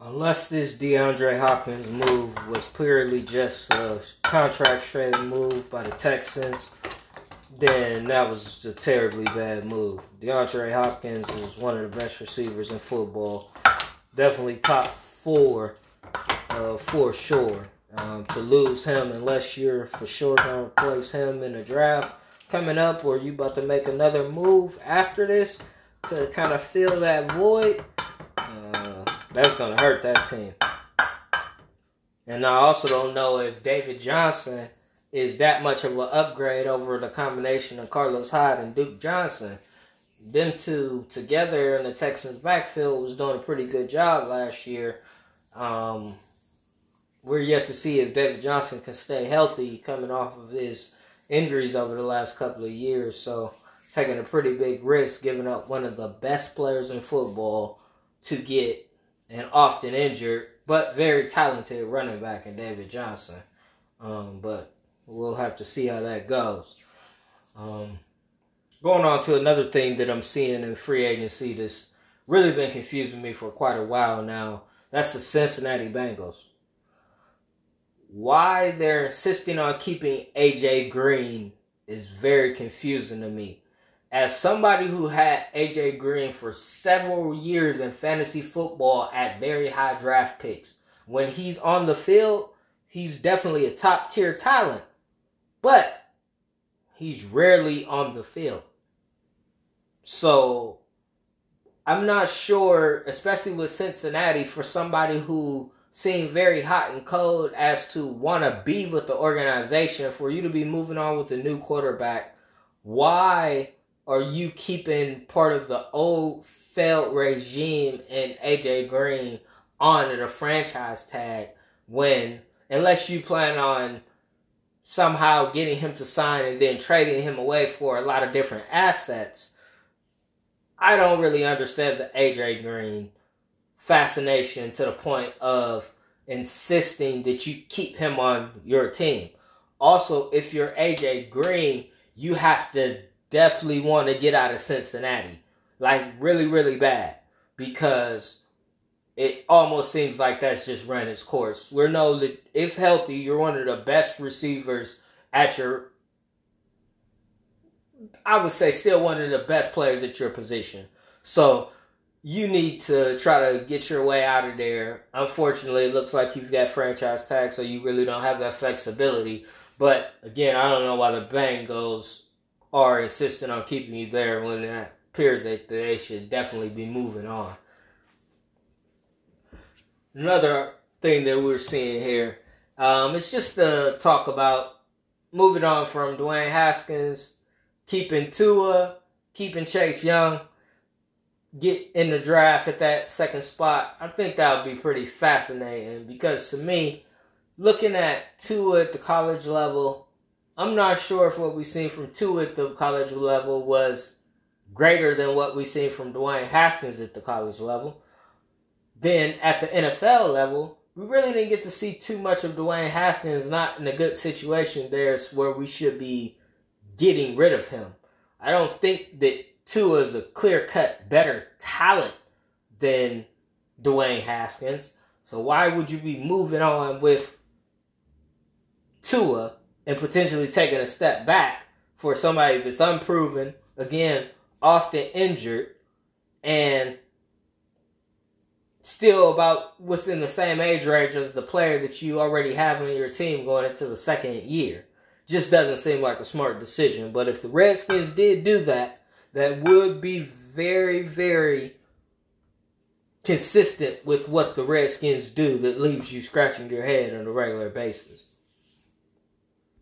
Unless this DeAndre Hopkins move was purely just a contract trading move by the Texans, then that was a terribly bad move. DeAndre Hopkins is one of the best receivers in football. Definitely top four uh, for sure. Um, to lose him, unless you're for sure to replace him in the draft coming up, or you about to make another move after this to kind of fill that void, uh, that's to hurt that team. And I also don't know if David Johnson is that much of an upgrade over the combination of Carlos Hyde and Duke Johnson. Them two together in the Texans backfield was doing a pretty good job last year. Um, we're yet to see if David Johnson can stay healthy coming off of his injuries over the last couple of years. So taking a pretty big risk, giving up one of the best players in football to get an often injured but very talented running back in David Johnson. Um, but we'll have to see how that goes. Um, going on to another thing that I'm seeing in free agency that's really been confusing me for quite a while now. That's the Cincinnati Bengals why they're insisting on keeping AJ Green is very confusing to me. As somebody who had AJ Green for several years in fantasy football at very high draft picks, when he's on the field, he's definitely a top tier talent. But he's rarely on the field. So I'm not sure, especially with Cincinnati, for somebody who seemed very hot and cold as to want to be with the organization for you to be moving on with a new quarterback why are you keeping part of the old failed regime and AJ Green on the franchise tag when unless you plan on somehow getting him to sign and then trading him away for a lot of different assets I don't really understand the AJ Green fascination to the point of insisting that you keep him on your team. Also, if you're AJ Green, you have to definitely want to get out of Cincinnati. Like really, really bad. Because it almost seems like that's just run its course. We know that if healthy, you're one of the best receivers at your I would say still one of the best players at your position. So you need to try to get your way out of there. Unfortunately, it looks like you've got franchise tag, so you really don't have that flexibility. But again, I don't know why the Bengals are insisting on keeping you there when it appears that they should definitely be moving on. Another thing that we're seeing here, um, it's just to talk about moving on from Dwayne Haskins, keeping Tua, keeping Chase Young get in the draft at that second spot, I think that would be pretty fascinating because to me, looking at Tua at the college level, I'm not sure if what we've seen from Tua at the college level was greater than what we've seen from Dwayne Haskins at the college level. Then at the NFL level, we really didn't get to see too much of Dwayne Haskins, not in a good situation there where we should be getting rid of him. I don't think that Tua is a clear cut better talent than Dwayne Haskins. So why would you be moving on with Tua and potentially taking a step back for somebody that's unproven, again, often injured, and still about within the same age range as the player that you already have on your team going into the second year? Just doesn't seem like a smart decision. But if the Redskins did do that, that would be very, very consistent with what the Redskins do that leaves you scratching your head on a regular basis.